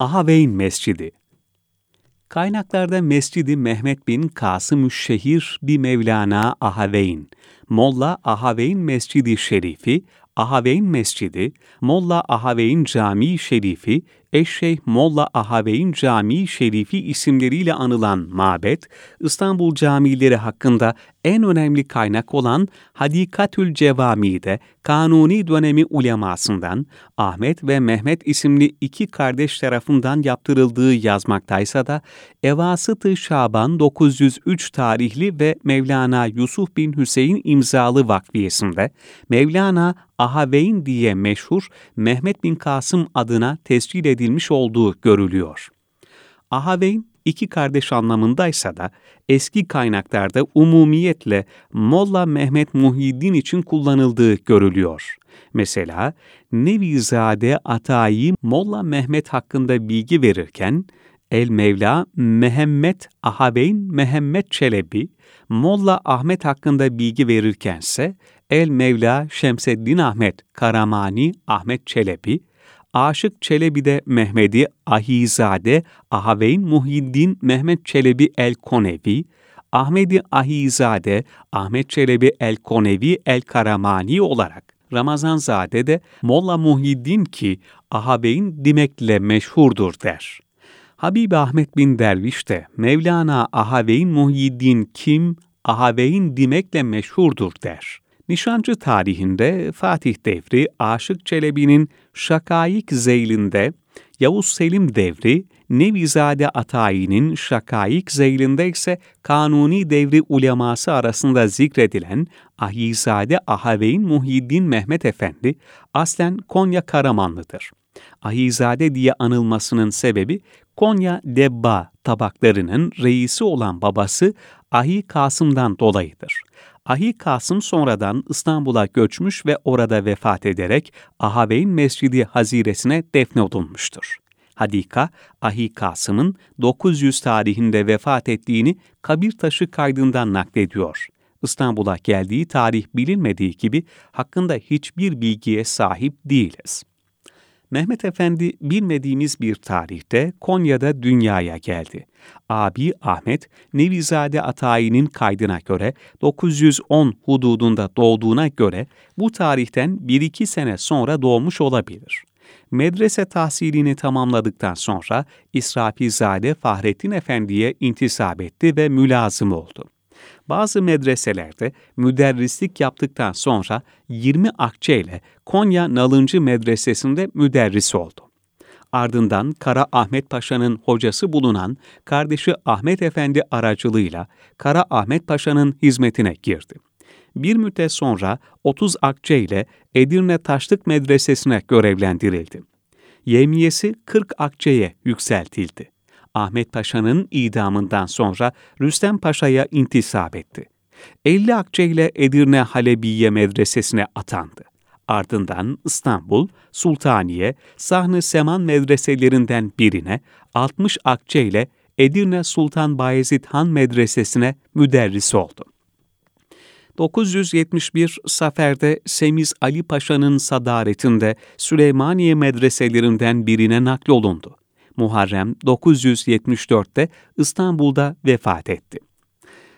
Ahaveyn Mescidi. Kaynaklarda Mescidi Mehmet bin Kasım Şehir bir Mevlana Ahaveyn, Molla Ahaveyn Mescidi Şerifi, Ahaveyn Mescidi, Molla Ahaveyn Camii Şerifi, Eşşeyh Molla Ahaveyn Camii Şerifi isimleriyle anılan mabet, İstanbul camileri hakkında en önemli kaynak olan Hadikatül Cevami'de Kanuni dönemi ulemasından Ahmet ve Mehmet isimli iki kardeş tarafından yaptırıldığı yazmaktaysa da Evasıt-ı Şaban 903 tarihli ve Mevlana Yusuf bin Hüseyin imzalı vakfiyesinde Mevlana Ahaveyn diye meşhur Mehmet bin Kasım adına tescil edilmiş olduğu görülüyor. Ahaveyn iki kardeş anlamındaysa da eski kaynaklarda umumiyetle Molla Mehmet Muhyiddin için kullanıldığı görülüyor. Mesela Nevizade Atayi Molla Mehmet hakkında bilgi verirken El Mevla Mehmet Ahabeyn Mehmet Çelebi, Molla Ahmet hakkında bilgi verirkense El Mevla Şemseddin Ahmet Karamani Ahmet Çelebi, Aşık Çelebi'de Mehmedi Ahizade Ahaveyn Muhyiddin Mehmet Çelebi El Konevi, Ahmedi Ahizade Ahmet Çelebi El Konevi El Karamani olarak Ramazanzade de Molla Muhyiddin ki Ahabeyn Dimek'le meşhurdur der. Habib Ahmet bin Derviş de Mevlana Ahaveyn Muhyiddin kim, Ahaveyn Dimek'le meşhurdur der. Nişancı tarihinde Fatih devri Aşık Çelebi'nin Şakayik Zeylinde, Yavuz Selim devri Nevizade Atayi'nin Şakayik Zeylinde ise Kanuni devri uleması arasında zikredilen Ahizade Ahaveyn Muhyiddin Mehmet Efendi aslen Konya Karamanlıdır. Ahizade diye anılmasının sebebi Konya Debba tabaklarının reisi olan babası Ahi Kasım'dan dolayıdır. Ahi Kasım sonradan İstanbul'a göçmüş ve orada vefat ederek Ahaveyn Mescidi Haziresine defnedilmiştir. Hadika, Ahi Kasım'ın 900 tarihinde vefat ettiğini kabir taşı kaydından naklediyor. İstanbul'a geldiği tarih bilinmediği gibi hakkında hiçbir bilgiye sahip değiliz. Mehmet Efendi bilmediğimiz bir tarihte Konya'da dünyaya geldi. Abi Ahmet, Nevizade Atayi'nin kaydına göre 910 hududunda doğduğuna göre bu tarihten 1-2 sene sonra doğmuş olabilir. Medrese tahsilini tamamladıktan sonra İsrafizade Fahrettin Efendi'ye intisap etti ve mülazım oldu. Bazı medreselerde müderrislik yaptıktan sonra 20 akçe ile Konya Nalıncı Medresesi'nde müderris oldu. Ardından Kara Ahmet Paşa'nın hocası bulunan kardeşi Ahmet Efendi aracılığıyla Kara Ahmet Paşa'nın hizmetine girdi. Bir müddet sonra 30 akçe ile Edirne Taşlık Medresesi'ne görevlendirildi. Yemiyesi 40 akçeye yükseltildi. Ahmet Paşa'nın idamından sonra Rüstem Paşa'ya intisap etti. 50 akçe ile Edirne Halebiye Medresesi'ne atandı. Ardından İstanbul, Sultaniye, Sahne Seman medreselerinden birine 60 akçe ile Edirne Sultan Bayezid Han Medresesi'ne müderris oldu. 971 Safer'de Semiz Ali Paşa'nın sadaretinde Süleymaniye medreselerinden birine naklolundu. Muharrem 974'te İstanbul'da vefat etti.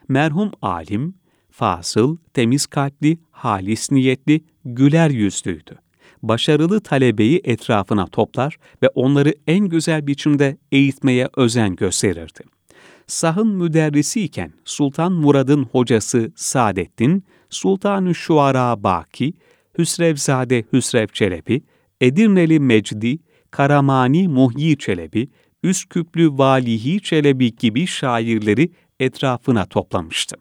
Merhum alim, fasıl, temiz kalpli, halis niyetli, güler yüzlüydü. Başarılı talebeyi etrafına toplar ve onları en güzel biçimde eğitmeye özen gösterirdi. Sahın müderrisi iken Sultan Murad'ın hocası Saadettin, Sultan-ı Şuara Baki, Hüsrevzade Hüsrev Çelebi, Edirneli Mecdi, Karamani Muhyi Çelebi, Üsküplü Valihi Çelebi gibi şairleri etrafına toplamıştı.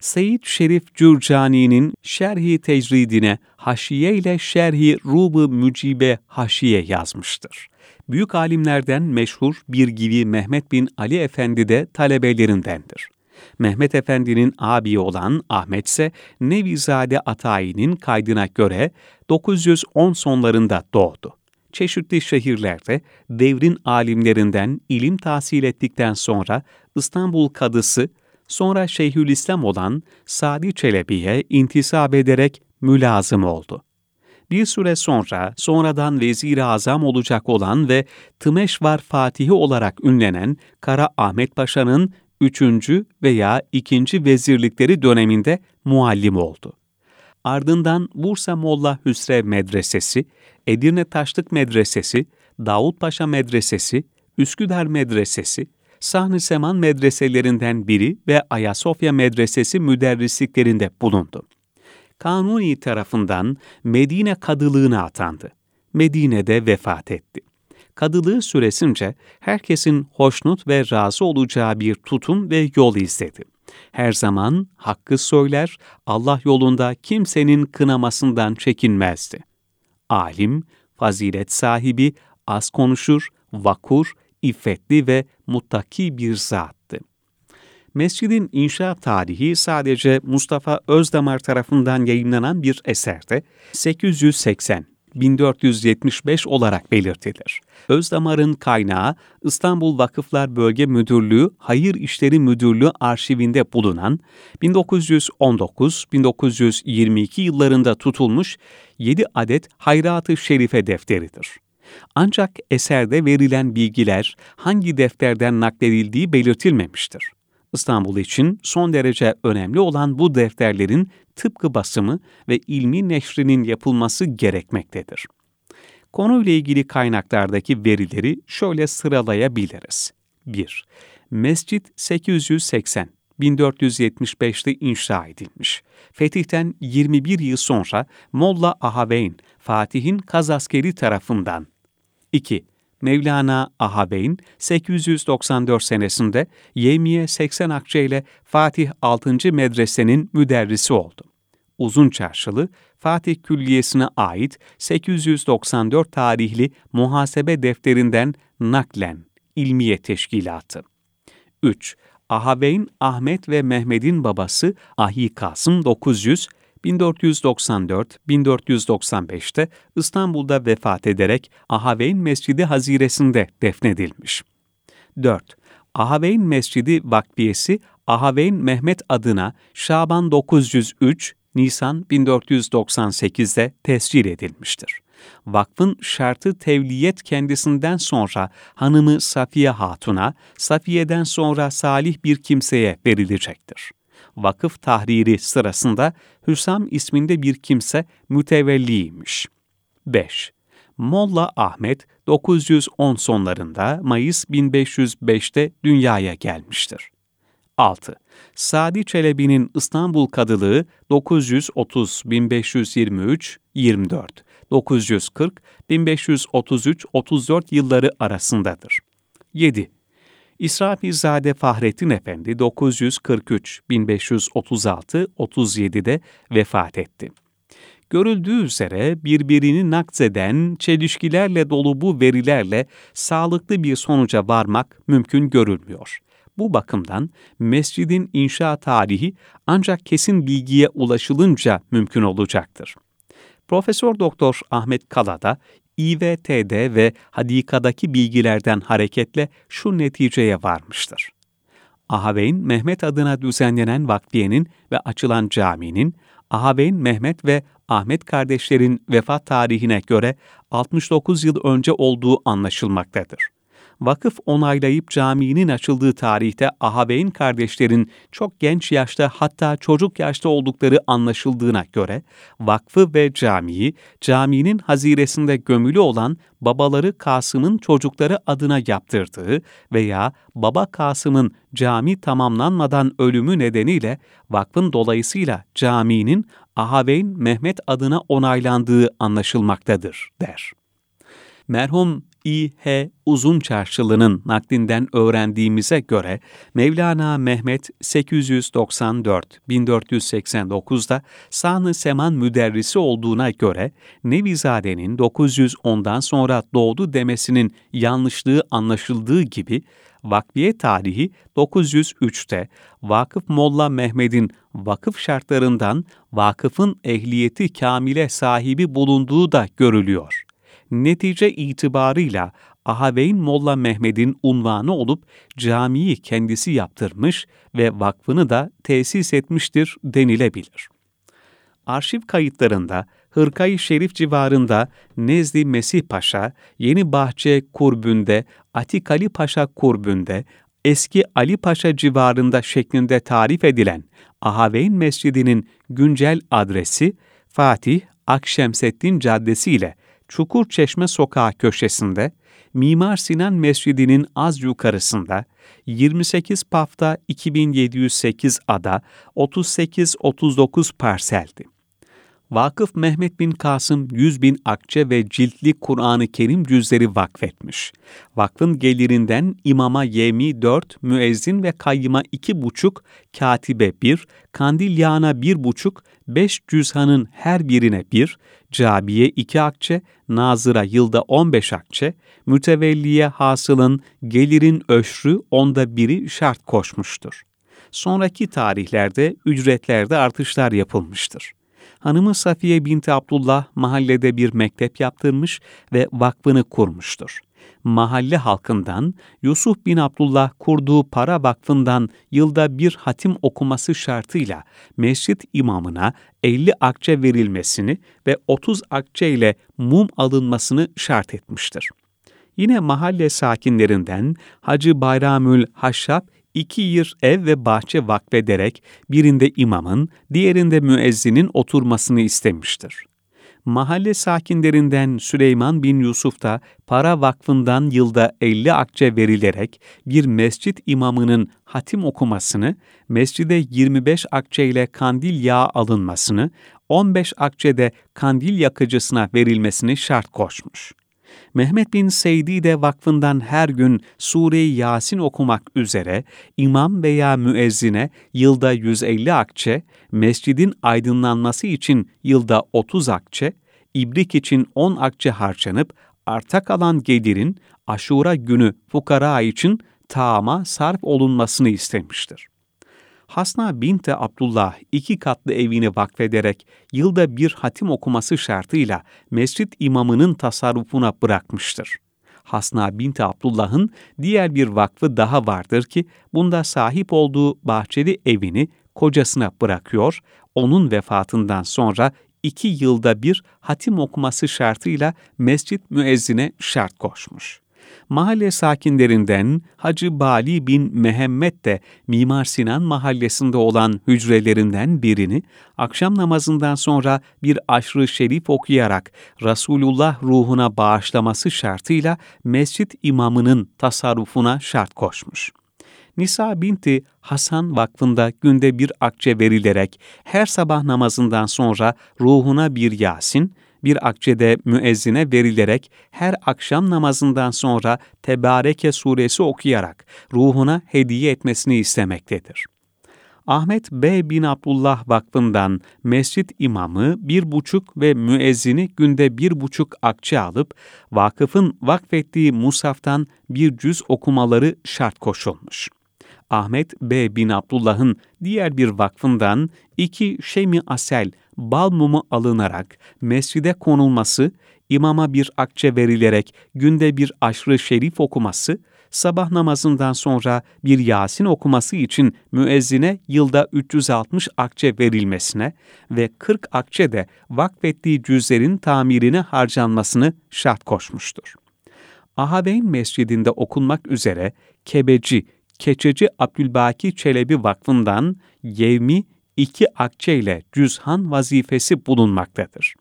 Seyyid Şerif Cürcani'nin Şerhi Tecridine haşiye ile Şerhi Rubu Mücibe haşiye yazmıştır. Büyük alimlerden meşhur bir gibi Mehmet bin Ali Efendi de talebelerindendir. Mehmet Efendi'nin abi olan Ahmet ise Nevizade Atayi'nin kaydına göre 910 sonlarında doğdu çeşitli şehirlerde devrin alimlerinden ilim tahsil ettikten sonra İstanbul Kadısı, sonra Şeyhülislam olan Sadi Çelebi'ye intisap ederek mülazım oldu. Bir süre sonra sonradan vezir-i azam olacak olan ve Tımeşvar Fatihi olarak ünlenen Kara Ahmet Paşa'nın 3. veya 2. vezirlikleri döneminde muallim oldu. Ardından Bursa Molla Hüsrev Medresesi, Edirne Taşlık Medresesi, Davutpaşa Medresesi, Üsküdar Medresesi, Sahni Seman medreselerinden biri ve Ayasofya Medresesi müderrisliklerinde bulundu. Kanuni tarafından Medine kadılığına atandı. Medine'de vefat etti. Kadılığı süresince herkesin hoşnut ve razı olacağı bir tutum ve yol izledi. Her zaman hakkı söyler, Allah yolunda kimsenin kınamasından çekinmezdi. Alim, fazilet sahibi, az konuşur, vakur, iffetli ve muttaki bir zattı. Mescidin inşa tarihi sadece Mustafa Özdamar tarafından yayınlanan bir eserde 880 1475 olarak belirtilir. Özdamar'ın kaynağı İstanbul Vakıflar Bölge Müdürlüğü Hayır İşleri Müdürlüğü arşivinde bulunan 1919-1922 yıllarında tutulmuş 7 adet Hayrat-ı Şerife defteridir. Ancak eserde verilen bilgiler hangi defterden nakledildiği belirtilmemiştir. İstanbul için son derece önemli olan bu defterlerin tıpkı basımı ve ilmi neşrinin yapılması gerekmektedir. Konuyla ilgili kaynaklardaki verileri şöyle sıralayabiliriz. 1. Mescit 880 1475'te inşa edilmiş. Fetih'ten 21 yıl sonra Molla Ahaveyn, Fatih'in Kazaskeri tarafından. 2. Mevlana Ahabeyn 894 senesinde Yemiye 80 akçe ile Fatih 6. medresenin müderrisi oldu. Uzun Çarşılı, Fatih Külliyesi'ne ait 894 tarihli muhasebe defterinden naklen İlmiye Teşkilatı. 3. Ahabeyn Ahmet ve Mehmet'in babası Ahi Kasım 900 1494-1495'te İstanbul'da vefat ederek Ahaveyn Mescidi Haziresi'nde defnedilmiş. 4. Ahaveyn Mescidi Vakfiyesi Ahaveyn Mehmet adına Şaban 903, Nisan 1498'de tescil edilmiştir. Vakfın şartı tevliyet kendisinden sonra hanımı Safiye Hatun'a, Safiye'den sonra salih bir kimseye verilecektir vakıf tahriri sırasında Hüsam isminde bir kimse mütevelliymiş. 5. Molla Ahmet 910 sonlarında Mayıs 1505'te dünyaya gelmiştir. 6. Sadi Çelebi'nin İstanbul Kadılığı 930-1523-24, 940-1533-34 yılları arasındadır. 7. İsrafilzade Fahrettin Efendi 943-1536-37'de vefat etti. Görüldüğü üzere birbirini nakzeden çelişkilerle dolu bu verilerle sağlıklı bir sonuca varmak mümkün görülmüyor. Bu bakımdan mescidin inşa tarihi ancak kesin bilgiye ulaşılınca mümkün olacaktır. Profesör Doktor Ahmet Kala da İVT'de ve Hadika'daki bilgilerden hareketle şu neticeye varmıştır. Ahaveyn Mehmet adına düzenlenen vakfiyenin ve açılan caminin, Ahaveyn Mehmet ve Ahmet kardeşlerin vefat tarihine göre 69 yıl önce olduğu anlaşılmaktadır vakıf onaylayıp caminin açıldığı tarihte Ahabeyn kardeşlerin çok genç yaşta hatta çocuk yaşta oldukları anlaşıldığına göre vakfı ve camiyi caminin haziresinde gömülü olan babaları Kasım'ın çocukları adına yaptırdığı veya baba Kasım'ın cami tamamlanmadan ölümü nedeniyle vakfın dolayısıyla caminin Ahabeyn Mehmet adına onaylandığı anlaşılmaktadır, der. Merhum İ.H. Uzun Çarşılı'nın naklinden öğrendiğimize göre Mevlana Mehmet 894-1489'da Sanı Seman müderrisi olduğuna göre Nevizade'nin 910'dan sonra doğdu demesinin yanlışlığı anlaşıldığı gibi vakfiye tarihi 903'te Vakıf Molla Mehmet'in vakıf şartlarından vakıfın ehliyeti kamile sahibi bulunduğu da görülüyor. Netice itibarıyla Ahaveyn Molla Mehmet'in unvanı olup camiyi kendisi yaptırmış ve vakfını da tesis etmiştir denilebilir. arşiv kayıtlarında Hırkayı Şerif civarında Nezdi Mesih Paşa, Yeni Bahçe Kurbünde, Atik Ali Paşa Kurbünde, Eski Ali Paşa civarında şeklinde tarif edilen Ahaveyn Mescidi'nin güncel adresi Fatih Akşemseddin Caddesi ile Çukurçeşme Sokağı köşesinde, Mimar Sinan Mescidi'nin az yukarısında, 28 Paf'ta 2708 ada, 38-39 parseldi. Vakıf Mehmet bin Kasım 100 bin akçe ve ciltli Kur'an-ı Kerim cüzleri vakfetmiş. Vakfın gelirinden imama yemi 4, müezzin ve kayyıma 2,5, katibe 1, kandil yağına 1,5, 5 cüzhanın her birine 1, cabiye 2 akçe, nazıra yılda 15 akçe, mütevelliye hasılın gelirin öşrü onda biri şart koşmuştur. Sonraki tarihlerde ücretlerde artışlar yapılmıştır hanımı Safiye binti Abdullah mahallede bir mektep yaptırmış ve vakfını kurmuştur. Mahalle halkından Yusuf bin Abdullah kurduğu para vakfından yılda bir hatim okuması şartıyla mescit imamına 50 akçe verilmesini ve 30 akçe ile mum alınmasını şart etmiştir. Yine mahalle sakinlerinden Hacı Bayramül Haşşab iki yer ev ve bahçe vakfederek birinde imamın, diğerinde müezzinin oturmasını istemiştir. Mahalle sakinlerinden Süleyman bin Yusuf da para vakfından yılda 50 akçe verilerek bir mescit imamının hatim okumasını, mescide 25 akçe ile kandil yağı alınmasını, 15 akçe de kandil yakıcısına verilmesini şart koşmuş. Mehmet bin Seydi de vakfından her gün Sure-i Yasin okumak üzere imam veya müezzine yılda 150 akçe, mescidin aydınlanması için yılda 30 akçe, ibrik için 10 akçe harcanıp arta kalan gelirin aşura günü fukara için taama sarf olunmasını istemiştir. Hasna binte Abdullah iki katlı evini vakfederek yılda bir hatim okuması şartıyla mescit imamının tasarrufuna bırakmıştır. Hasna binti Abdullah'ın diğer bir vakfı daha vardır ki bunda sahip olduğu bahçeli evini kocasına bırakıyor, onun vefatından sonra iki yılda bir hatim okuması şartıyla mescit müezzine şart koşmuş. Mahalle sakinlerinden Hacı Bali bin Mehmet de Mimar Sinan mahallesinde olan hücrelerinden birini akşam namazından sonra bir aşrı şerif okuyarak Resulullah ruhuna bağışlaması şartıyla mescit imamının tasarrufuna şart koşmuş. Nisa binti Hasan Vakfı'nda günde bir akçe verilerek her sabah namazından sonra ruhuna bir Yasin, bir akçede müezzine verilerek her akşam namazından sonra Tebareke suresi okuyarak ruhuna hediye etmesini istemektedir. Ahmet B. bin Abdullah Vakfı'ndan mescit imamı bir buçuk ve müezzini günde bir buçuk akçe alıp vakıfın vakfettiği musaftan bir cüz okumaları şart koşulmuş. Ahmet B. bin Abdullah'ın diğer bir vakfından iki şemi asel bal mumu alınarak mescide konulması, imama bir akçe verilerek günde bir aşrı şerif okuması, sabah namazından sonra bir Yasin okuması için müezzine yılda 360 akçe verilmesine ve 40 akçe de vakfettiği cüzlerin tamirine harcanmasını şart koşmuştur. Ahabeyn Mescidinde okunmak üzere Kebeci, Keçeci Abdülbaki Çelebi Vakfı'ndan yevmi iki akçe ile cüzhan vazifesi bulunmaktadır.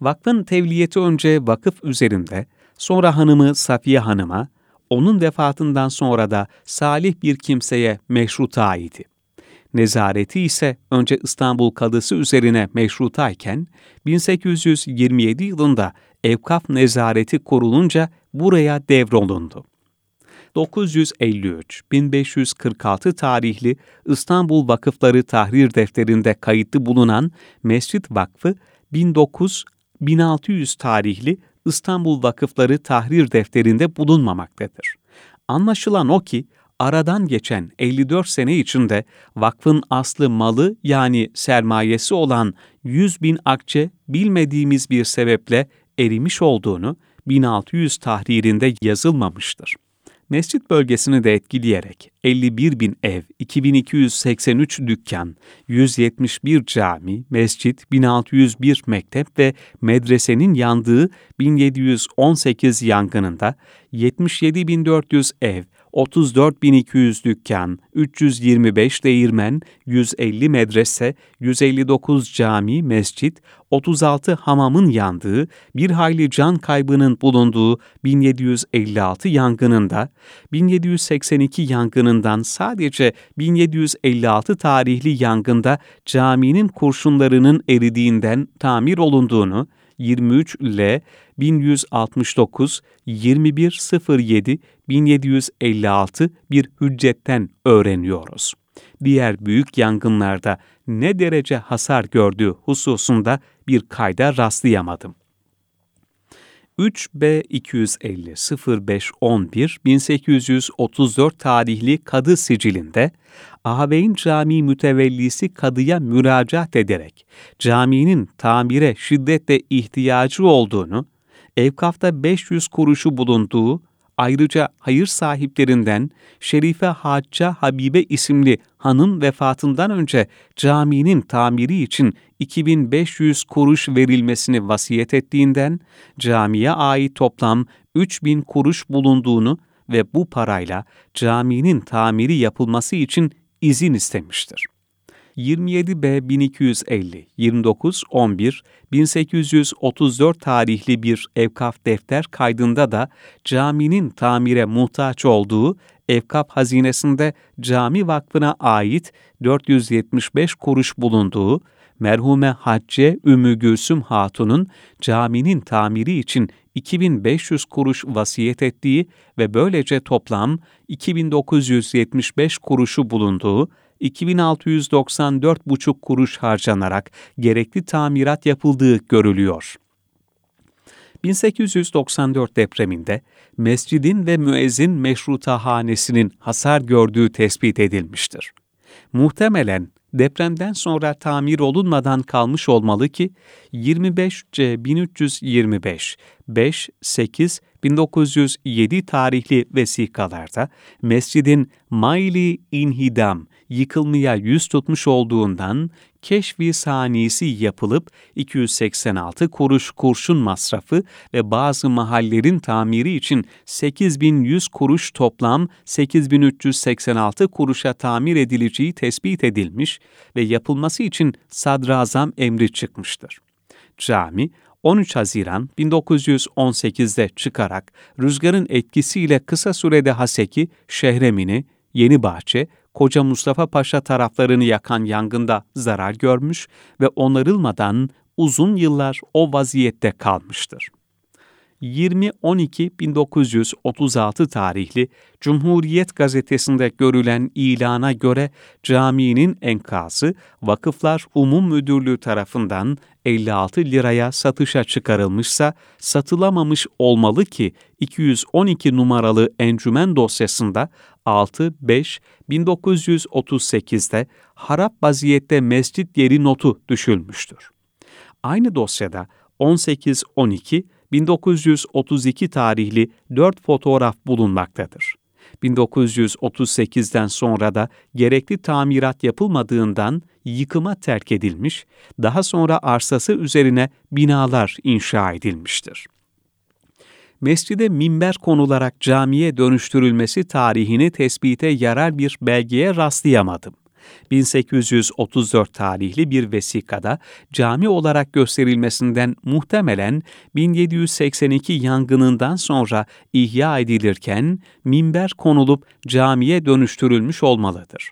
Vakfın tevliyeti önce vakıf üzerinde, sonra hanımı Safiye Hanım'a, onun vefatından sonra da salih bir kimseye meşruta idi. Nezareti ise önce İstanbul Kadısı üzerine meşrutayken, 1827 yılında Evkaf Nezareti kurulunca buraya devrolundu. 953-1546 tarihli İstanbul Vakıfları Tahrir Defteri'nde kayıtlı bulunan Mescit Vakfı 1900-1600 tarihli İstanbul Vakıfları Tahrir Defteri'nde bulunmamaktadır. Anlaşılan o ki aradan geçen 54 sene içinde vakfın aslı malı yani sermayesi olan 100 bin akçe bilmediğimiz bir sebeple erimiş olduğunu 1600 tahririnde yazılmamıştır. Mescit bölgesini de etkileyerek 51 bin ev, 2283 dükkan, 171 cami, mescit, 1601 mektep ve medresenin yandığı 1718 yangınında 77.400 ev, 34.200 dükkan, 325 değirmen, 150 medrese, 159 cami, mescit, 36 hamamın yandığı, bir hayli can kaybının bulunduğu 1756 yangınında, 1782 yangınından sadece 1756 tarihli yangında caminin kurşunlarının eridiğinden tamir olunduğunu, 23 L 1169 2107 1756 bir hüccetten öğreniyoruz. Diğer büyük yangınlarda ne derece hasar gördüğü hususunda bir kayda rastlayamadım. 3B 250 0511 1834 tarihli kadı sicilinde Ağabeyin Camii mütevellisi kadıya müracaat ederek caminin tamire şiddetle ihtiyacı olduğunu, evkafta 500 kuruşu bulunduğu, ayrıca hayır sahiplerinden Şerife Hacca Habibe isimli hanım vefatından önce caminin tamiri için 2500 kuruş verilmesini vasiyet ettiğinden camiye ait toplam 3000 kuruş bulunduğunu ve bu parayla caminin tamiri yapılması için izin istemiştir. 27B 1250 29 11 1834 tarihli bir evkaf defter kaydında da caminin tamire muhtaç olduğu evkaf hazinesinde cami vakfına ait 475 kuruş bulunduğu merhume Hacce Ümmü Gülsüm Hatun'un caminin tamiri için 2500 kuruş vasiyet ettiği ve böylece toplam 2975 kuruşu bulunduğu 2694,5 kuruş harcanarak gerekli tamirat yapıldığı görülüyor. 1894 depreminde mescidin ve müezzin meşrutahanesinin hasar gördüğü tespit edilmiştir. Muhtemelen depremden sonra tamir olunmadan kalmış olmalı ki 25C 1325 5 8 1907 tarihli vesikalarda mescidin Maili İnhidam yıkılmaya yüz tutmuş olduğundan keşfi saniyesi yapılıp 286 kuruş kurşun masrafı ve bazı mahallerin tamiri için 8100 kuruş toplam 8386 kuruşa tamir edileceği tespit edilmiş ve yapılması için sadrazam emri çıkmıştır. Cami 13 Haziran 1918'de çıkarak rüzgarın etkisiyle kısa sürede Haseki, Şehremini, Yenibahçe, Koca Mustafa Paşa taraflarını yakan yangında zarar görmüş ve onarılmadan uzun yıllar o vaziyette kalmıştır. 20-12-1936 tarihli Cumhuriyet gazetesinde görülen ilana göre caminin enkazı Vakıflar Umum Müdürlüğü tarafından 56 liraya satışa çıkarılmışsa satılamamış olmalı ki 212 numaralı encümen dosyasında 6-5-1938'de harap vaziyette mescit yeri notu düşülmüştür. Aynı dosyada 18-12 1932 tarihli 4 fotoğraf bulunmaktadır. 1938'den sonra da gerekli tamirat yapılmadığından yıkıma terk edilmiş, daha sonra arsası üzerine binalar inşa edilmiştir. Mescide minber konularak camiye dönüştürülmesi tarihini tespite yarar bir belgeye rastlayamadım. 1834 tarihli bir vesikada cami olarak gösterilmesinden muhtemelen 1782 yangınından sonra ihya edilirken minber konulup camiye dönüştürülmüş olmalıdır.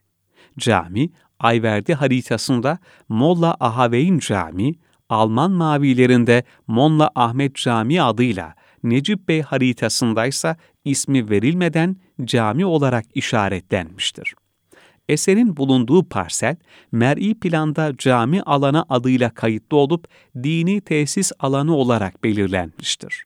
Cami, Ayverdi haritasında Molla Ahaveyn Cami, Alman mavilerinde Molla Ahmet Cami adıyla, Necip Bey haritasındaysa ismi verilmeden cami olarak işaretlenmiştir. Eserin bulunduğu parsel, mer'i planda cami alanı adıyla kayıtlı olup dini tesis alanı olarak belirlenmiştir.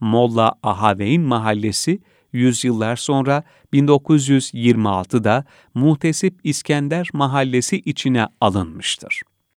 Molla Ahaveyn Mahallesi, yüzyıllar sonra 1926'da Muhtesip İskender Mahallesi içine alınmıştır.